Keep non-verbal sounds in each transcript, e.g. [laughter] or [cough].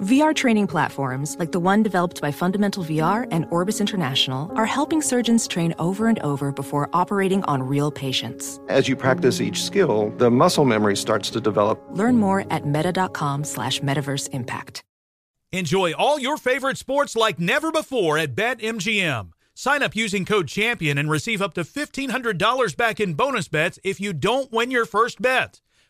VR training platforms, like the one developed by Fundamental VR and Orbis International, are helping surgeons train over and over before operating on real patients. As you practice each skill, the muscle memory starts to develop. Learn more at meta.com slash metaverse impact. Enjoy all your favorite sports like never before at BetMGM. Sign up using code CHAMPION and receive up to $1,500 back in bonus bets if you don't win your first bet.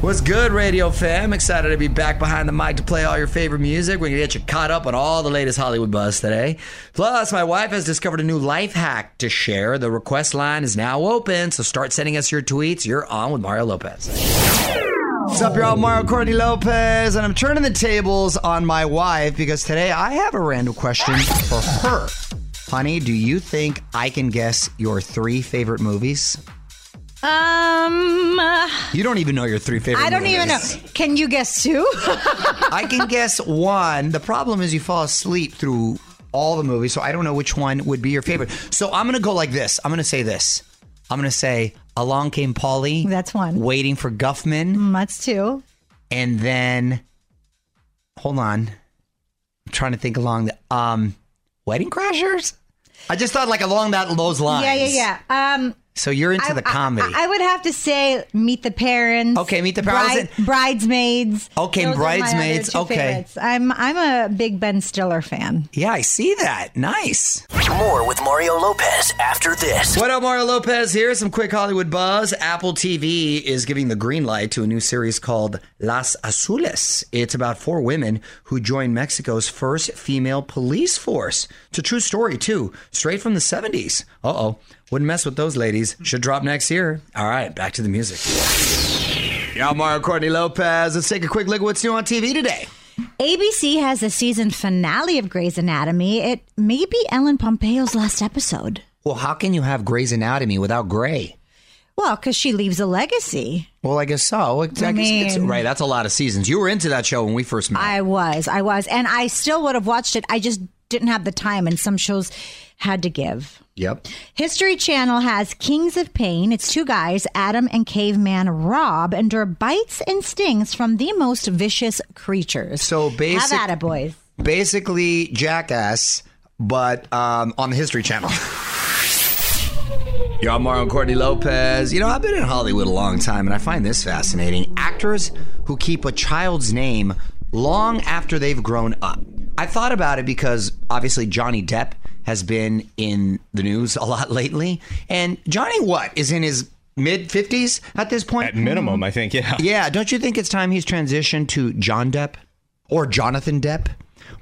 What's good, Radio Fam? Excited to be back behind the mic to play all your favorite music. We're going to get you caught up on all the latest Hollywood buzz today. Plus, my wife has discovered a new life hack to share. The request line is now open, so start sending us your tweets. You're on with Mario Lopez. What's up, y'all? Mario Courtney Lopez, and I'm turning the tables on my wife because today I have a random question for her. Honey, do you think I can guess your three favorite movies? Um, uh, You don't even know your three favorite I don't even know. Can you guess two? [laughs] I can guess one. The problem is you fall asleep through all the movies, so I don't know which one would be your favorite. So I'm to go like this. I'm to say this. I'm to say Along Came Polly. That's one. Waiting for Guffman. Mm, That's two. And then, hold on. I'm trying to think along the, um, Wedding Crashers? I just thought like along that those lines. Yeah, yeah, yeah. Um, So you're into I, the comedy. I, I would have to say Meet the Parents. Okay, Meet the Parents. Bride- bridesmaids. Okay, Those are my other Bridesmaids, two okay. favorites. I'm I'm a big Ben Stiller fan. yeah, I see that. Nice. More with Mario Lopez after this. What up, Mario Lopez here? Some quick Hollywood buzz. Apple TV is giving the green light to a new series called Las Azules. It's about four women who joined Mexico's first female police force. It's a true story, too, straight from the 70s. Uh oh. Wouldn't mess with those ladies. Should drop next year. All right, back to the music. Y'all, Mario Courtney Lopez. Let's take a quick look at what's new on TV today. ABC has the season finale of Grey's Anatomy. It may be Ellen Pompeo's last episode. Well, how can you have Grey's Anatomy without Grey? Well, because she leaves a legacy. Well, I guess so. I, guess mean- right, that's a lot of seasons. You were into that show when we first met. I was, I was, and I still would have watched it. I just didn't have the time, and some shows had to give. Yep. History Channel has Kings of Pain. It's two guys, Adam and caveman Rob, endure bites and stings from the most vicious creatures. So basic- have at it, boys. basically Jackass, but um, on the History Channel. [laughs] Yo, I'm Mario Courtney Lopez. You know, I've been in Hollywood a long time, and I find this fascinating. Actors who keep a child's name long after they've grown up. I thought about it because obviously Johnny Depp has been in the news a lot lately. And Johnny, what, is in his mid 50s at this point? At minimum, I think, yeah. Yeah, don't you think it's time he's transitioned to John Depp or Jonathan Depp,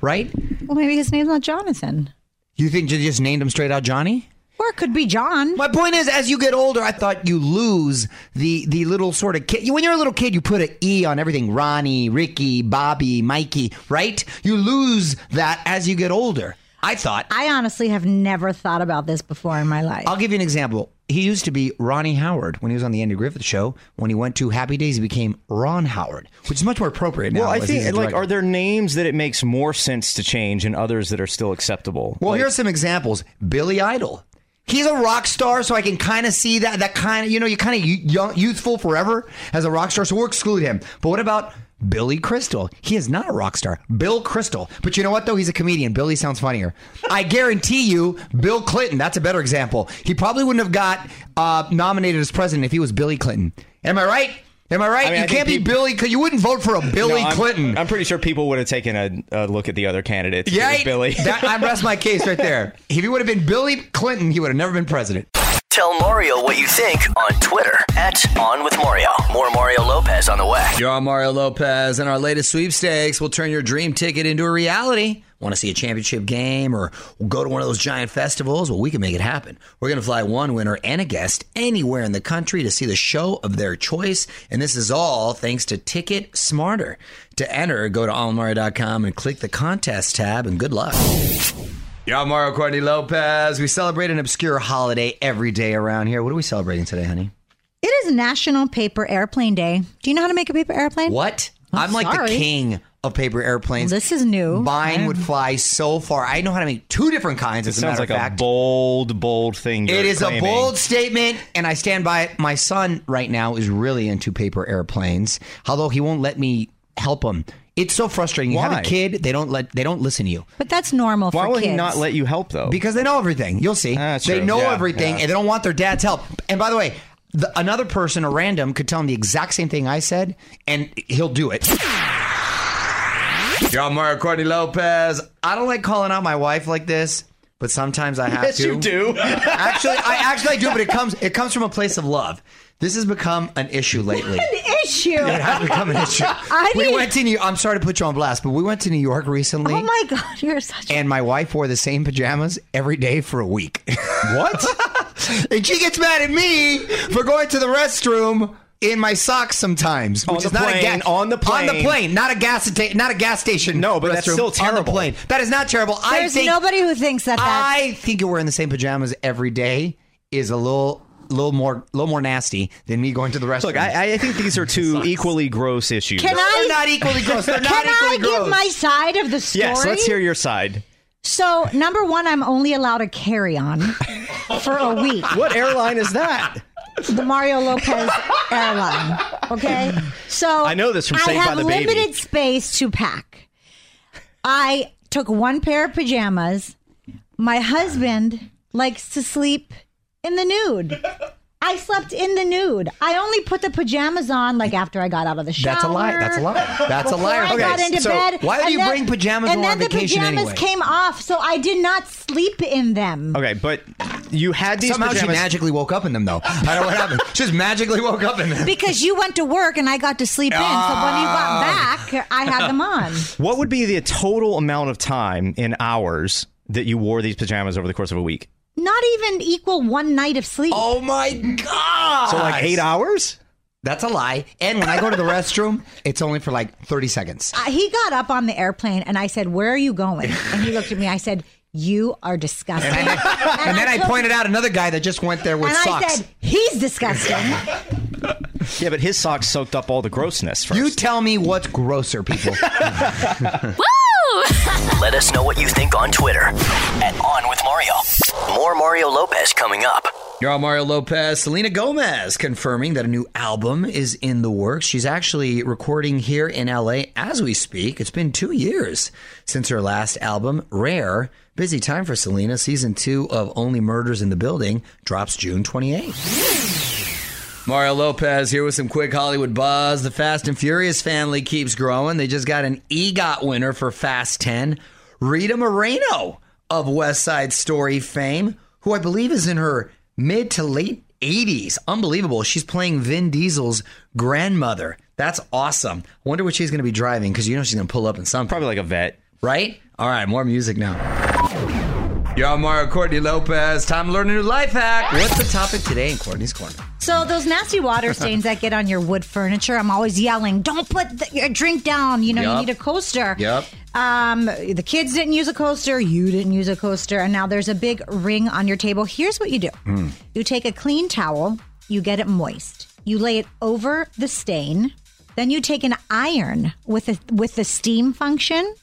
right? Well, maybe his name's not Jonathan. You think you just named him straight out Johnny? Or it could be John. My point is, as you get older, I thought you lose the the little sort of kid. When you're a little kid, you put an E on everything: Ronnie, Ricky, Bobby, Mikey. Right? You lose that as you get older. I thought. I honestly have never thought about this before in my life. I'll give you an example. He used to be Ronnie Howard when he was on the Andy Griffith Show. When he went to Happy Days, he became Ron Howard, which is much more appropriate now. Well, I as he's a think like director. are there names that it makes more sense to change and others that are still acceptable? Well, Like- here's some examples. Billy Idol. He's a rock star, so I can kind of see that. That kind of, you know, you're kind of young, youthful forever as a rock star, so we'll exclude him. But what about Billy Crystal? He is not a rock star. Bill Crystal. But you know what, though? He's a comedian. Billy sounds funnier. I guarantee you, Bill Clinton, that's a better example. He probably wouldn't have got uh, nominated as president if he was Billy Clinton. Am I right? Am I right? I mean, you I can't be think peop- Billy because you wouldn't vote for a Billy No, I'm- Clinton. I'm pretty sure people would have taken a, a look at the other candidates. yeah, Billy. that, I rest my case right there. If he would have been Billy Clinton, he would have never been president. Tell Mario what you think on Twitter at On With Mario. More Mario Lopez on the way. You're on Mario Lopez, and our latest sweepstakes will turn your dream ticket into a reality. Want to see a championship game or go to one of those giant festivals? Well, we can make it happen. We're going to fly one winner and a guest anywhere in the country to see the show of their choice. And this is all thanks to TicketSmarter. To enter, go to allmario.com and click the contest tab, and good luck. You're on Mario Courtney Lopez. We celebrate an obscure holiday every day around here. What are we celebrating today, honey? It is National Paper Airplane Day. Do you know how to make a paper airplane? What? I'm I'm like sorry. the king of paper airplanes. This is new. Mine would fly so far. I know how to make two different kinds. It As a sounds matter like of a bold, bold thing. You're it is claiming. a bold statement, and I stand by it. My son right now is really into paper airplanes, although he won't let me help him. It's so frustrating. You have a kid; they don't let they don't listen to you But that's normal Why for would kids. he not let you help though? because they know everything. You'll see. That's they true. know Yeah, everything, yeah. and they don't want their dad's help. And by the way. The, another person, a random, could tell him the exact same thing I said, and he'll do it. You're on Mario Courtney Lopez. I don't like calling out my wife like this, but sometimes I have yes, to. you do. [laughs] [laughs] Actually, I actually I do, but it comes it comes from a place of love. This has become an issue lately. An issue. It has become an issue. [laughs] I we need- went to New. I'm sorry to put you on blast, but we went to New York recently, Oh my God, you're such. and my wife wore the same pajamas every day for a week. what? and she gets mad at me for going to the restroom in my socks sometimes, which On is the not a plane, gas on the plane. on the plane. plane, not a gas sta- not a gas station. No, but that's restroom, still On the terrible. plane, that is not terrible. I think nobody who thinks that that's. I think you're wearing the same pajamas every day is a little, little more, little more nasty than me going to the restroom. Look, I, I think these are two [laughs] equally gross issues. Can No, I- they're not equally gross. They're not Can I gross. give my side of the story? yes, let's hear your side. So, number one, I'm only allowed a carry on for a week. What airline is that? The Mario Lopez airline. Okay? So, I know this from I Saved by have the Baby. limited space to pack. I took one pair of pajamas. My husband likes to sleep in the nude. I slept in the nude. I only put the pajamas on like after I got out of the shower. That's a lie. That's a lie. That's a lie. I Okay, got into so bed. why do and you then- bring pajamas and then on vacation the pajamas anyway? came off, so I did not sleep in them. Okay, but you had these Somehow she magically woke up in them, though. I don't know what happened. She just magically woke up in them. Because you went to work and I got to sleep in. So when you Ah. got back, I had them on. [laughs] what would be the total amount of time in hours that you wore these pajamas over the course of a week? Not even equal one night of sleep. Oh my god! So like eight hours? That's a lie. And when I go to the restroom, it's only for like 30 seconds. Uh, he got up on the airplane and I said, Where are you going? And he looked at me. I said, You are disgusting. And then, and then I took- pointed out another guy that just went there with And socks. I said, He's disgusting. [laughs] Yeah, but his socks soaked up all the grossness first. you tell me what's grosser, people. [laughs] Woo! Let us know what you think on Twitter at On With Mario. More Mario Lopez coming up. You're on Mario Lopez. Selena Gomez confirming that a new album is in the works. She's actually recording here in LA as we speak. It's been two years since her last album, Rare. Busy time for Selena. Season two of Only Murders in the Building drops June 28th. Mario Lopez here with some quick Hollywood buzz. The Fast and Furious family keeps growing. They just got an EGOT winner for Fast 10, Rita Moreno of West Side Story fame, who I believe is in her mid to late 80s. Unbelievable. She's playing Vin Diesel's grandmother. That's awesome. I wonder what she's going to be driving because you know she's going to pull up in something. Probably like a vet. Right? All right, more music now. Yo, Mario Courtney Lopez. Time to learn a new life hack. What's the topic today in Courtney's Corner? So those nasty water [laughs] stains that get on your wood furniture, I'm always yelling, "Don't put the, your drink down." You know, Yup. you need a coaster. Yep. Um, the kids didn't use a coaster. You didn't use a coaster, and now there's a big ring on your table. Here's what you do: Hmm. you take a clean towel, you get it moist, you lay it over the stain, then you take an iron with a with the steam function.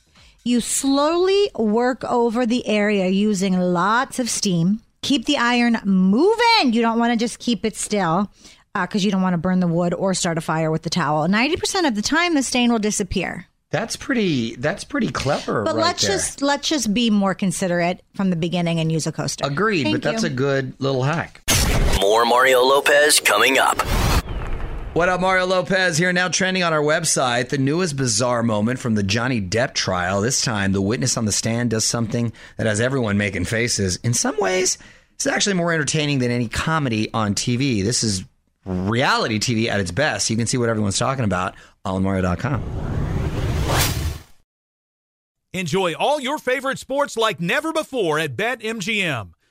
You slowly work over the area using lots of steam. Keep the iron moving. You don't want to just keep it still uh, because you don't want to burn the wood or start a fire with the towel. 90% of the time, the stain will disappear. That's pretty. That's pretty clever. But right let's there. just let's just be more considerate from the beginning and use a coaster. agreed. Thank but that's a good little hack. More Mario Lopez coming up. What up, Mario Lopez here now trending on our website. The newest bizarre moment from the Johnny Depp trial. This time, the witness on the stand does something that has everyone making faces. In some ways, it's actually more entertaining than any comedy on TV. This is reality TV at its best. You can see what everyone's talking about on Mario.com. Enjoy all your favorite sports like never before at BetMGM.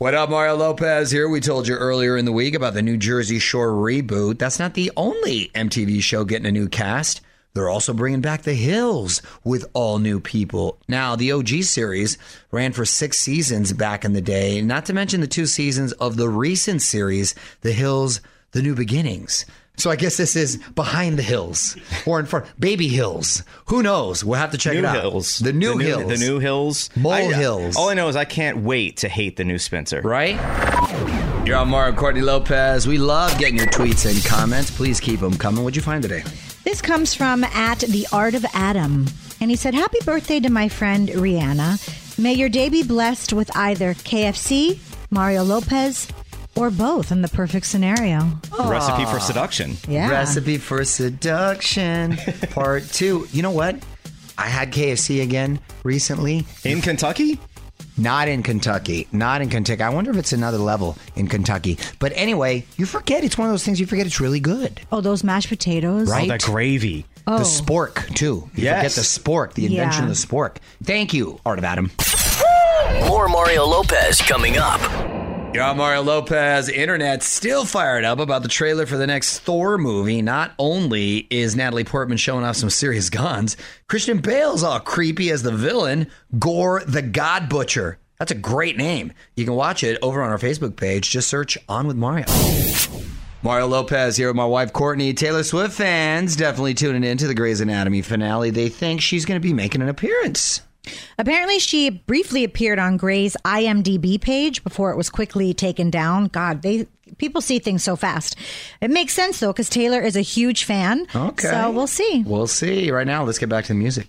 What up, Mario Lopez here? We told you earlier in the week about the New Jersey Shore reboot. That's not the only MTV show getting a new cast. They're also bringing back The Hills with all new people. Now, the OG series ran for six seasons back in the day, not to mention the two seasons of the recent series, The Hills, The New Beginnings. So I guess this is behind the hills or in front, baby hills. Who knows? We'll have to check new it out. hills. The new the hills. The new hills. Mole I- hills. All I know is I can't wait to hate the new Spencer. right? You're on Mario Courtney Lopez. We love getting your tweets and comments. Please keep them coming. What'd you find today? This comes from at the Art of Adam. And he said, Happy birthday to my friend Rihanna. May your day be blessed with either KFC, Mario Lopez, or both in the perfect scenario. Recipe for seduction. Yeah. Recipe for Seduction, [laughs] part two. You know what? I had KFC again recently. In Kentucky? Not in Kentucky. Not in Kentucky. I wonder if it's another level in Kentucky. But anyway, you forget. It's one of those things you forget it's really good. Oh, those mashed potatoes. Right. Oh, that gravy. Oh. The spork, too. You Yes. forget the spork, the invention Yeah. of the spork. Thank you, Art of Adam. More Mario Lopez coming up. On Mario Lopez. Internet's still fired up about the trailer for the next Thor movie. Not only is Natalie Portman showing off some serious guns, Christian Bale's all creepy as the villain, Gorr the God Butcher. That's a great name. You can watch it over on our Facebook page. Just search On with Mario. Mario Lopez here with my wife Courtney. Taylor Swift fans definitely tuning in to the Grey's Anatomy finale. They think she's going to be making an appearance. Apparently, she briefly appeared on Grey's IMDb page before it was quickly taken down. God, they people see things so fast. It makes sense though, because Taylor is a huge fan. Okay. so we'll see. We'll see. Right now, let's get back to the music.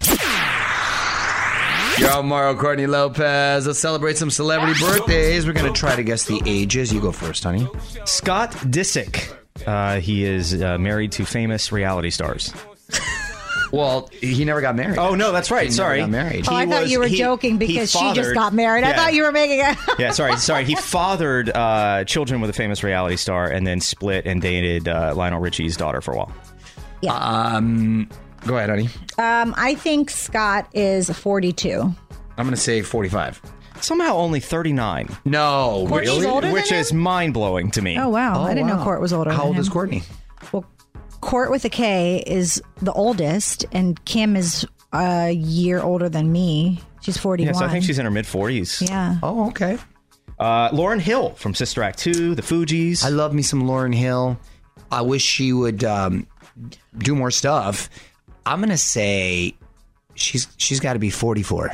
Yo, Mario Courtney Lopez. Let's celebrate some celebrity birthdays. We're going to try to guess the ages. You go first, honey. Scott Disick. Uh, he is uh, married to famous reality stars. Well, he never got married. Oh no, that's right. He never Sorry, got married. Oh, I He thought was- you were he- joking he because she just got married. I thought you were making it. [laughs] Yeah, sorry, sorry. He fathered uh, children with a famous reality star, and then split and dated uh, Lionel Richie's daughter for a while. Yeah. Um, go ahead, honey. Um, I think Scott is 42. I'm going to say 45. Somehow only 39. No, Courtney's really? older than Which him? is mind blowing to me. Oh wow, I didn't know wow. Court was older. How than old him. is Courtney? Well, Court with a K is the oldest, and Kim is a year older than me. She's 41. Yes, I think she's in her mid 40s. Yeah. Oh, okay. Uh, Lauryn Hill from Sister Act 2, The Fugees. I love me some Lauryn Hill. I wish she would um, do more stuff. I'm going to say she's she's got to be 44.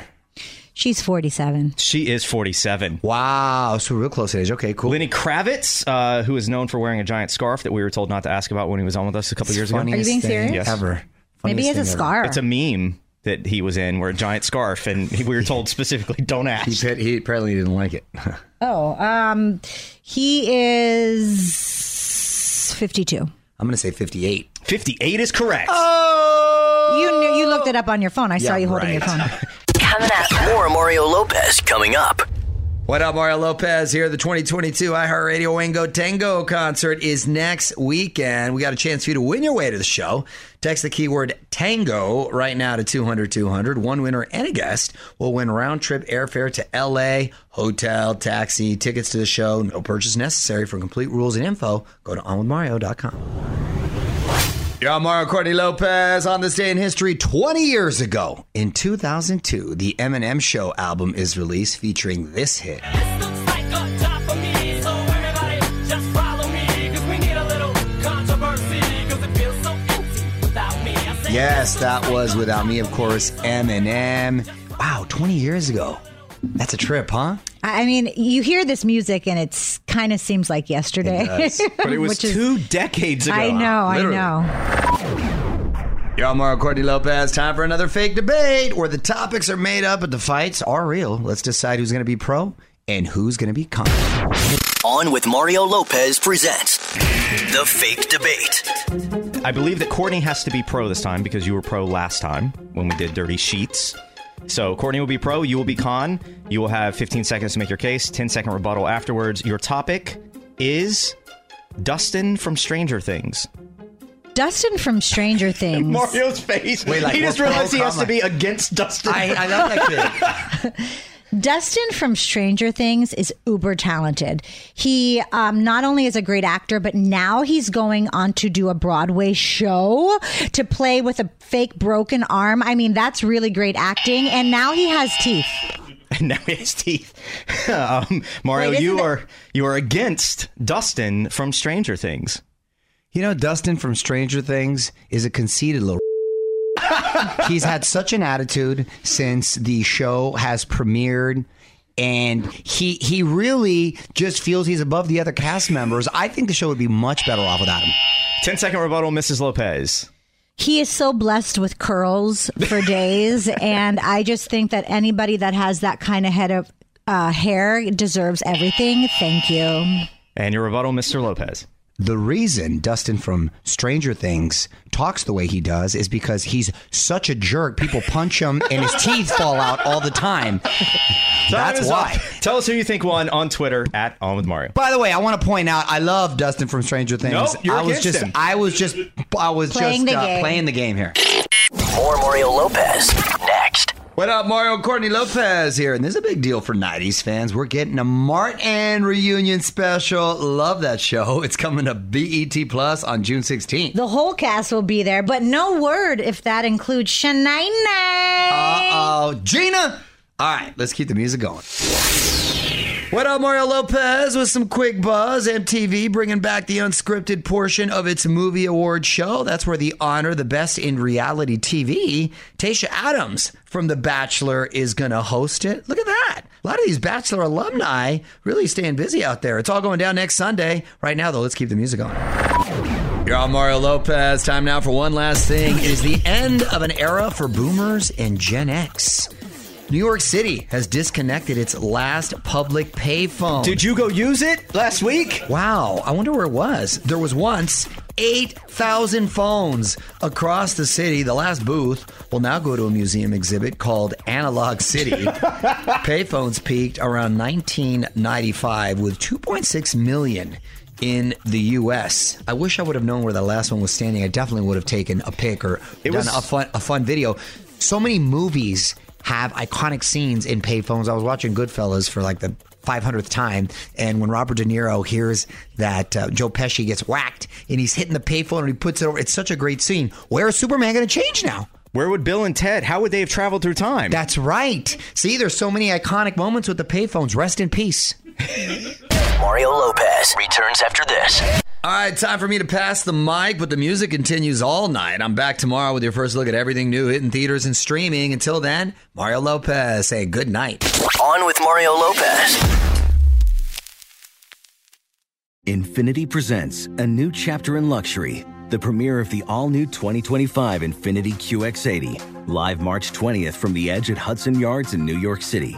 She's 47. she is 47. Wow, so real close age. Okay, cool. Lenny Kravitz, uh, who is known for wearing a giant scarf that we were told not to ask about when he was on with us a couple years ago. Funniest Are you being serious? Yes. Ever. Maybe he has a thing ever. scar. It's a meme that he was in, where a giant scarf, and we were told [laughs] specifically, don't He, ask. pit- he apparently didn't like it. [laughs] oh, um, he is 52. I'm going to say 58. 58 is correct. Oh! You knew, you looked it up on your phone. I saw you holding your phone. [laughs] Coming up. More Mario Lopez coming up. What up, Mario Lopez here. The 2022 iHeartRadio Wango Tango concert is next weekend. We got a chance for you to win your way to the show. Text the keyword tango right now to 200 200. One winner and a guest will win round trip airfare to LA, hotel, taxi, tickets to the show. No purchase necessary. For complete rules and info, go to onwithmario.com. On Mario Courtney Lopez on this day in history 20 years ago. In 2002, the Eminem Show album is released featuring this hit. Yes, that was without me, of course, Eminem. Wow, 20 years ago. That's a trip, huh? I I mean, you hear this music and it's kind of seems like yesterday. does. [laughs] but it was which is- two decades ago. I know, Literally. I know. Y'all, on Mario Courtney Lopez. Time for another fake debate where the topics are made up but the fights are real. Let's decide who's going to be pro and who's going to be con. On with Mario Lopez presents The Fake Debate. I believe that Courtney has to be pro this time because you were pro last time when we did Dirty Sheets. So Courtney will be pro, you will be con. You will have 15 seconds to make your case, 10 second rebuttal afterwards. Your topic is Dustin from Stranger Things. Dustin from Stranger [laughs] Things. Mario's face. Wait, like, he just realized he has to be against Dustin. I, I love that kid. [laughs] Dustin from Stranger Things is uber talented. He um, not only is a great actor, but now he's going on to do a Broadway show to play with a fake broken arm. I mean, that's really great acting. And now he has teeth. and [laughs] now he has teeth. [laughs] um, Mario, Wait, you isn't it- are you are against Dustin from Stranger Things. You know, Dustin from Stranger Things is a conceited little. He's had such an attitude since the show has premiered. And he he really just feels he's above the other cast members. I think the show would be much better off without him. 10 second rebuttal, Mrs. Lopez. He is so blessed with curls for days. [laughs] and I just think that anybody that has that kind of head of uh, hair deserves everything. Thank you. And your rebuttal, Mr. Lopez. The reason Dustin from Stranger Things talks the way he does is because he's such a jerk. People punch him and his teeth fall out all the time. [laughs] Time That's why. up. Tell us who you think won on Twitter at On With Mario. By the way, I want to point out I love Dustin from Stranger Things. Nope, you're I was against just him. I was just I was Playing just the uh, playing the game here. More Mario Lopez next. What up, Mario Courtney Lopez here, and this is a big deal for '90s fans. We're getting a Martin reunion special. Love that show. [laughs] It's coming to BET Plus on June 16th. The whole cast will be there, but no word if that includes Shania. Uh oh, Gina. All right, let's keep the music going. What up, Mario Lopez with some quick buzz. MTV bringing back the unscripted portion of its movie award show. That's where the honor the best in reality TV. Tayshia Adams from The Bachelor is going to host it. Look at that. A lot of these Bachelor alumni really staying busy out there. It's all going down next Sunday. Right now, though, let's keep the music on. You're on Mario Lopez. Time now for one last thing. It is the end of an era for boomers and Gen X. New York City has disconnected its last public payphone. Did you go use it last week? Wow, I wonder where it was. There was once 8,000 phones across the city. The last booth will now go to a museum exhibit called Analog City. [laughs] Payphones peaked around 1995 with 2.6 million in the U.S. I wish I would have known where the last one was standing. I definitely would have taken a pic or It done was- a fun a fun video. So many movies have iconic scenes in payphones. I was watching Goodfellas for like the 500th time, and when Robert De Niro hears that uh, Joe Pesci gets whacked and he's hitting the payphone and he puts it over, it's such a great scene. Where is Superman going to change now? Where would Bill and Ted? How would they have traveled through time? That's right. See, there's so many iconic moments with the payphones. Rest in peace. Mario Lopez returns after this. All right, time for me to pass the mic, but the music continues all night. I'm back tomorrow with your first look at everything new hitting theaters and streaming. Until then, Mario Lopez, say good night. On with Mario Lopez. Infiniti presents a new chapter in luxury, the premiere of the all new 2025 Infiniti QX80, live March 20th from the edge at Hudson Yards in New York City,